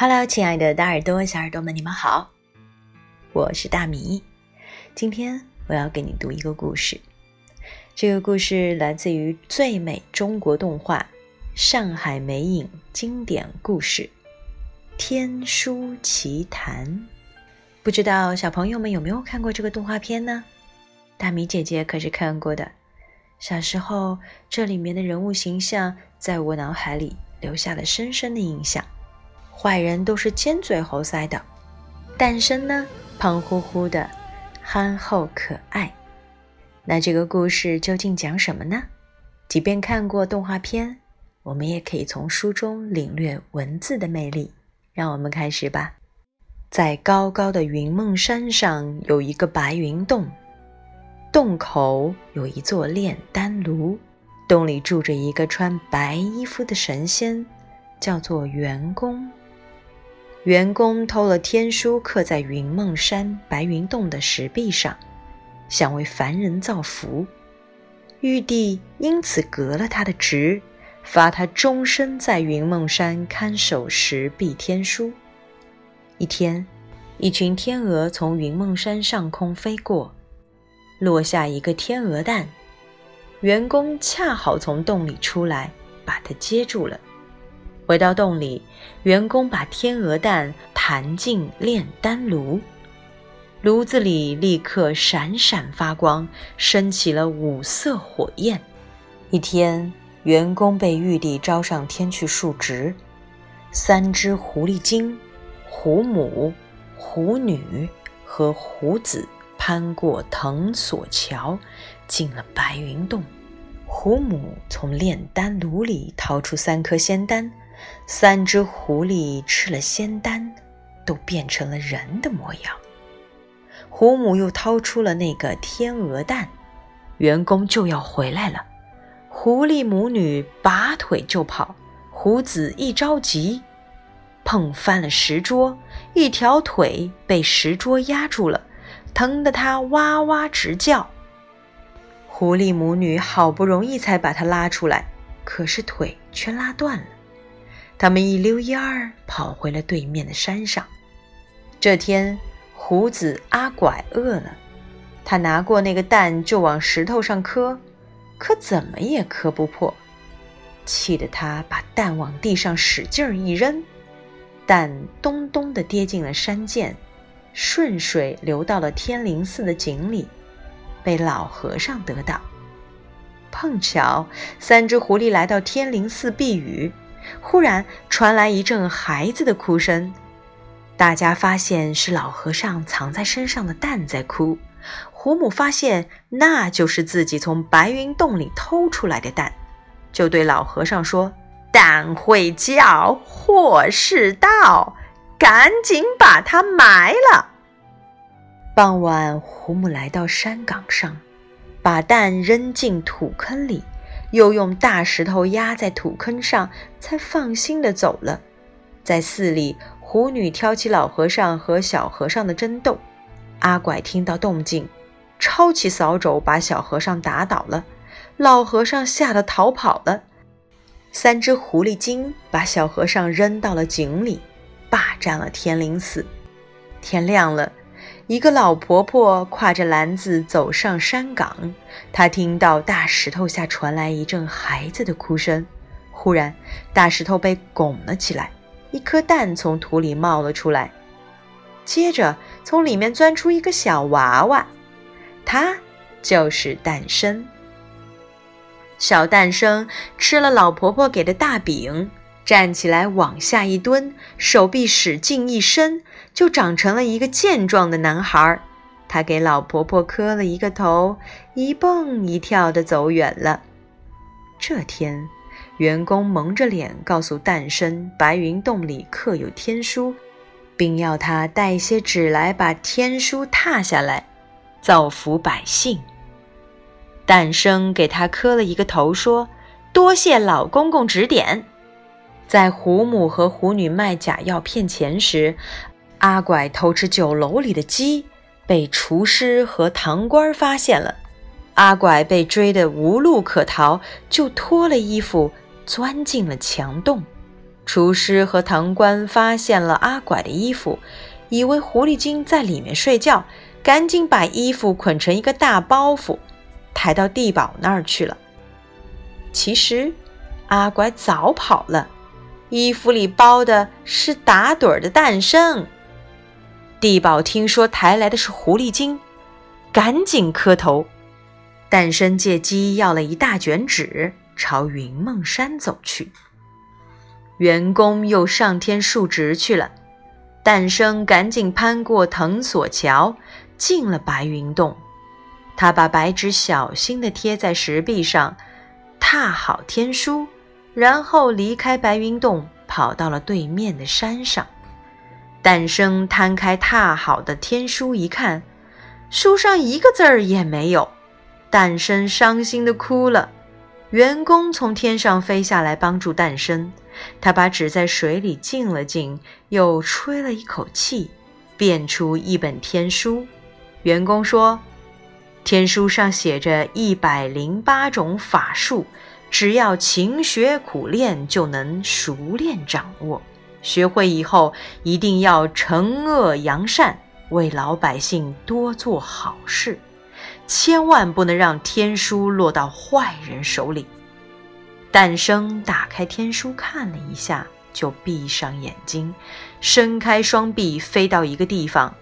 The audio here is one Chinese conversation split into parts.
Hello，亲爱的大耳朵、小耳朵们，你们好，我是大米。今天我要给你读一个故事，这个故事来自于最美中国动画《上海美影经典故事》《天书奇谭》。不知道小朋友们有没有看过这个动画片呢？大米姐姐可是看过的。小时候，这里面的人物形象在我脑海里留下了深深的印象。坏人都是尖嘴猴腮的，诞生呢胖乎乎的，憨厚可爱。那这个故事究竟讲什么呢？即便看过动画片，我们也可以从书中领略文字的魅力。让我们开始吧。在高高的云梦山上有一个白云洞，洞口有一座炼丹炉，洞里住着一个穿白衣服的神仙，叫做元公。员工偷了天书，刻在云梦山白云洞的石壁上，想为凡人造福。玉帝因此革了他的职，罚他终身在云梦山看守石壁天书。一天，一群天鹅从云梦山上空飞过，落下一个天鹅蛋。员工恰好从洞里出来，把它接住了。回到洞里，员工把天鹅蛋弹进炼丹炉，炉子里立刻闪闪发光，升起了五色火焰。一天，员工被玉帝招上天去述职，三只狐狸精、狐母、狐女和狐子攀过藤索桥，进了白云洞。狐母从炼丹炉里掏出三颗仙丹。三只狐狸吃了仙丹，都变成了人的模样。狐母又掏出了那个天鹅蛋，员工就要回来了。狐狸母女拔腿就跑，狐子一着急，碰翻了石桌，一条腿被石桌压住了，疼得它哇哇直叫。狐狸母女好不容易才把它拉出来，可是腿却拉断了。他们一溜烟儿跑回了对面的山上。这天，胡子阿拐饿了，他拿过那个蛋就往石头上磕，可怎么也磕不破，气得他把蛋往地上使劲一扔，蛋咚咚地跌进了山涧，顺水流到了天灵寺的井里，被老和尚得到。碰巧三只狐狸来到天灵寺避雨。忽然传来一阵孩子的哭声，大家发现是老和尚藏在身上的蛋在哭。胡母发现那就是自己从白云洞里偷出来的蛋，就对老和尚说：“蛋会叫，祸是到，赶紧把它埋了。”傍晚，胡母来到山岗上，把蛋扔进土坑里。又用大石头压在土坑上，才放心的走了。在寺里，狐女挑起老和尚和小和尚的争斗。阿拐听到动静，抄起扫帚把小和尚打倒了。老和尚吓得逃跑了。三只狐狸精把小和尚扔到了井里，霸占了天灵寺。天亮了。一个老婆婆挎着篮子走上山岗，她听到大石头下传来一阵孩子的哭声。忽然，大石头被拱了起来，一颗蛋从土里冒了出来，接着从里面钻出一个小娃娃，他就是诞生。小诞生吃了老婆婆给的大饼，站起来往下一蹲，手臂使劲一伸。就长成了一个健壮的男孩，他给老婆婆磕了一个头，一蹦一跳地走远了。这天，员工蒙着脸告诉诞生，白云洞里刻有天书，并要他带些纸来把天书踏下来，造福百姓。诞生给他磕了一个头，说：“多谢老公公指点。”在胡母和胡女卖假药骗钱时。阿拐偷吃酒楼里的鸡，被厨师和堂倌发现了。阿拐被追得无路可逃，就脱了衣服钻进了墙洞。厨师和堂倌发现了阿拐的衣服，以为狐狸精在里面睡觉，赶紧把衣服捆成一个大包袱，抬到地堡那儿去了。其实，阿拐早跑了，衣服里包的是打盹的诞生。地保听说抬来的是狐狸精，赶紧磕头。诞生借机要了一大卷纸，朝云梦山走去。员工又上天述职去了，诞生赶紧攀过藤索桥，进了白云洞。他把白纸小心地贴在石壁上，踏好天书，然后离开白云洞，跑到了对面的山上。诞生摊开踏好的天书一看，书上一个字儿也没有。诞生伤心的哭了。员工从天上飞下来帮助诞生。他把纸在水里浸了浸，又吹了一口气，变出一本天书。员工说：“天书上写着一百零八种法术，只要勤学苦练，就能熟练掌握。学会以后，一定要惩恶扬善，为老百姓多做好事，千万不能让天书落到坏人手里。”诞生打开天书看了一下，就闭上眼睛，伸开双臂飞到一个地方，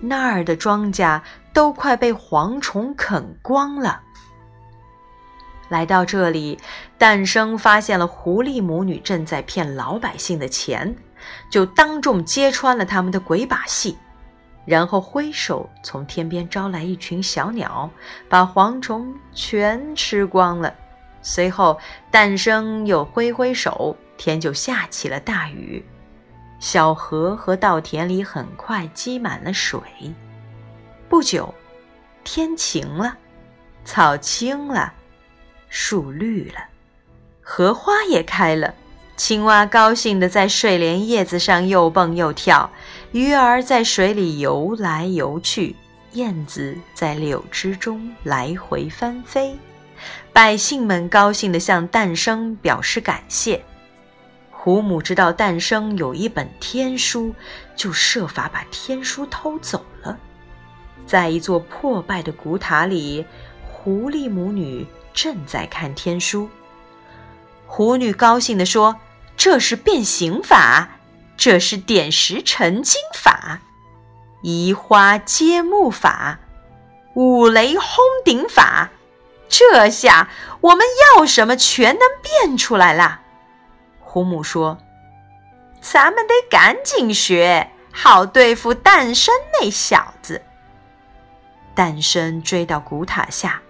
那儿的庄稼都快被蝗虫啃光了。来到这里，诞生发现了狐狸母女正在骗老百姓的钱，就当众揭穿了他们的鬼把戏，然后挥手从天边招来一群小鸟，把蝗虫全吃光了。随后，诞生又挥挥手，天就下起了大雨，小河和稻田里很快积满了水。不久，天晴了，草青了，树绿了，荷花也开了。青蛙高兴地在睡莲叶子上又蹦又跳，鱼儿在水里游来游去，燕子在柳枝中来回翻飞。百姓们高兴地向诞生表示感谢。胡母知道诞生有一本天书，就设法把天书偷走了。在一座破败的古塔里，狐狸母女正在看天书。狐女高兴地说：“这是变形法，这是点石成金法，移花接木法，五雷轰顶法。”这下我们要什么全能变出来了。胡母说：“咱们得赶紧学，好对付诞生那小子。”诞生追到古塔下，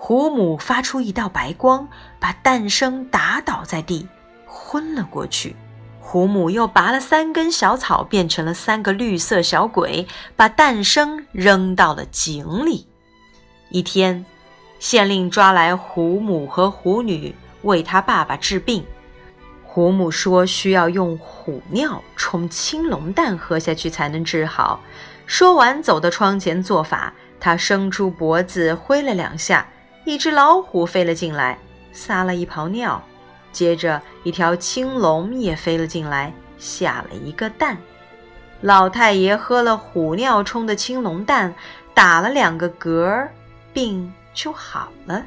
胡母发出一道白光，把诞生打倒在地，昏了过去。胡母又拔了三根小草，变成了三个绿色小鬼，把诞生扔到了井里。一天。县令抓来胡母和胡女为他爸爸治病。胡母说需要用虎尿冲青龙蛋喝下去才能治好。说完，走到窗前做法。他伸出脖子挥了两下，一只老虎飞了进来，撒了一泡尿。接着，一条青龙也飞了进来，下了一个蛋。老太爷喝了虎尿冲的青龙蛋，打了两个嗝，病。就好了。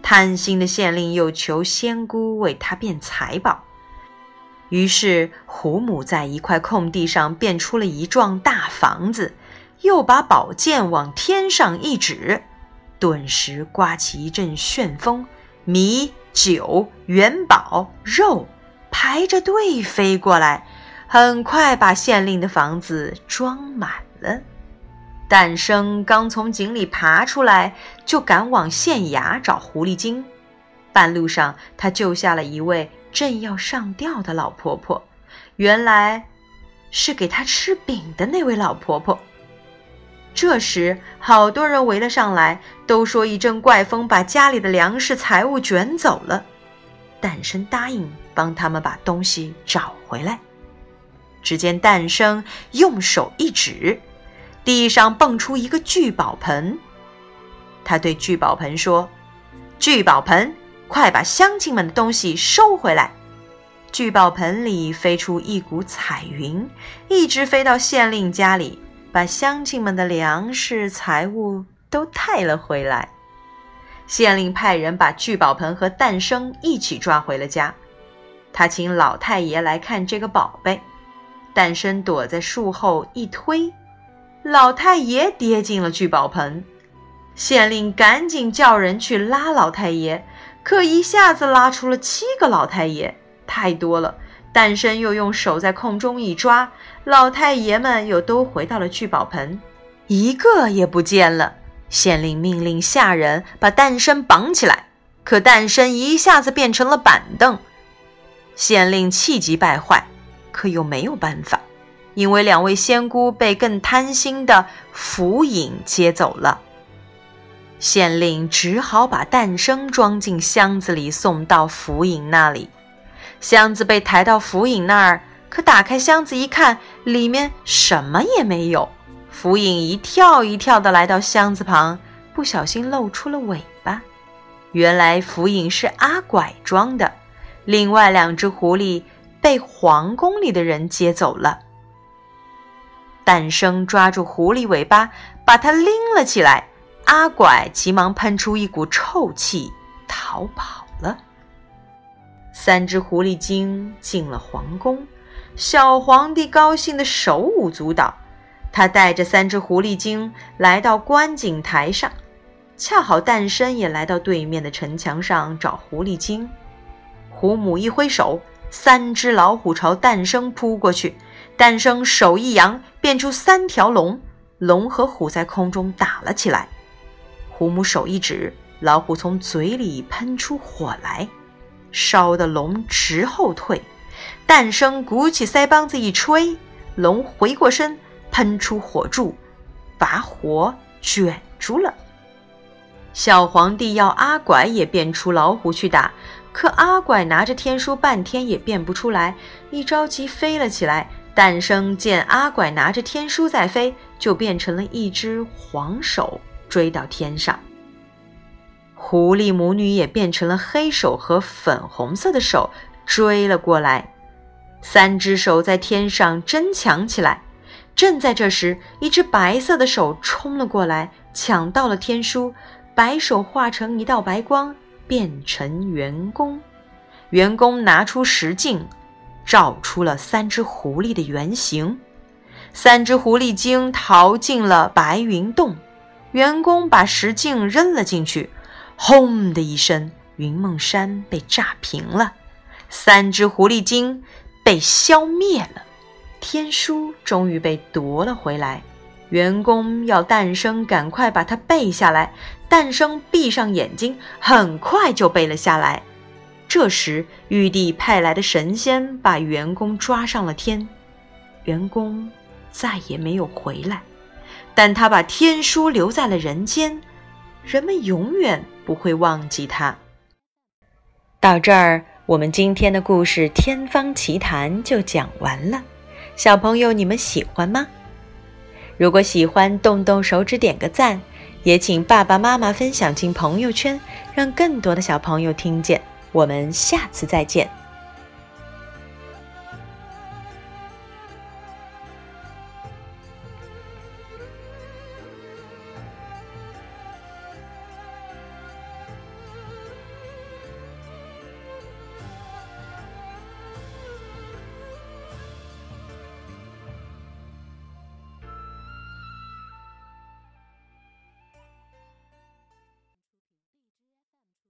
贪心的县令又求仙姑为他变财宝，于是胡母在一块空地上变出了一幢大房子，又把宝剑往天上一指，顿时刮起一阵旋风，米酒元宝肉排着队飞过来，很快把县令的房子装满了。诞生刚从井里爬出来，就赶往县衙找狐狸精。半路上，他救下了一位正要上吊的老婆婆，原来是给他吃饼的那位老婆婆。这时，好多人围了上来，都说一阵怪风把家里的粮食财物卷走了。诞生答应帮他们把东西找回来。只见诞生用手一指。地上蹦出一个聚宝盆，他对聚宝盆说：“聚宝盆，快把乡亲们的东西收回来。”聚宝盆里飞出一股彩云，一直飞到县令家里，把乡亲们的粮食财物都带了回来。县令派人把聚宝盆和诞生一起抓回了家。他请老太爷来看这个宝贝。诞生躲在树后一推，老太爷跌进了聚宝盆。县令赶紧叫人去拉老太爷，可一下子拉出了七个老太爷，太多了。诞生又用手在空中一抓，老太爷们又都回到了聚宝盆，一个也不见了。县令命令下人把诞生绑起来，可诞生一下子变成了板凳。县令气急败坏，可又没有办法，因为两位仙姑被更贪心的福影接走了。县令只好把诞生装进箱子里，送到福影那里。箱子被抬到福影那儿，可打开箱子一看，里面什么也没有。福影一跳一跳地来到箱子旁，不小心露出了尾巴。原来福影是阿拐装的，另外两只狐狸被皇宫里的人接走了。诞生抓住狐狸尾巴，把它拎了起来。阿拐急忙喷出一股臭气，逃跑了。三只狐狸精进了皇宫，小皇帝高兴的手舞足蹈。他带着三只狐狸精来到观景台上，恰好诞生也来到对面的城墙上找狐狸精。狐母一挥手，三只老虎朝诞生扑过去。诞生手一扬，变出三条龙，龙和虎在空中打了起来。虎母手一指，老虎从嘴里喷出火来，烧得龙直后退。诞生鼓起腮帮子一吹，龙回过身，喷出火柱，把火卷住了。小皇帝要阿拐也变出老虎去打，可阿拐拿着天书半天也变不出来，一着急飞了起来。诞生见阿拐拿着天书在飞，就变成了一只黄手。追到天上，狐狸母女也变成了黑手和粉红色的手追了过来。三只手在天上争抢起来。正在这时，一只白色的手冲了过来，抢到了天书。白手化成一道白光，变成圆弓。员工拿出石镜，照出了三只狐狸的原形。三只狐狸精逃进了白云洞。员工把石镜扔了进去，轰的一声，云梦山被炸平了，三只狐狸精被消灭了，天书终于被夺了回来。员工要诞生赶快把它背下来，诞生闭上眼睛，很快就背了下来。这时，玉帝派来的神仙把员工抓上了天，员工再也没有回来。但他把天书留在了人间，人们永远不会忘记他。到这儿，我们今天的故事《天方奇谈》就讲完了。小朋友，你们喜欢吗？如果喜欢，动动手指点个赞，也请爸爸妈妈分享进朋友圈，让更多的小朋友听见。我们下次再见。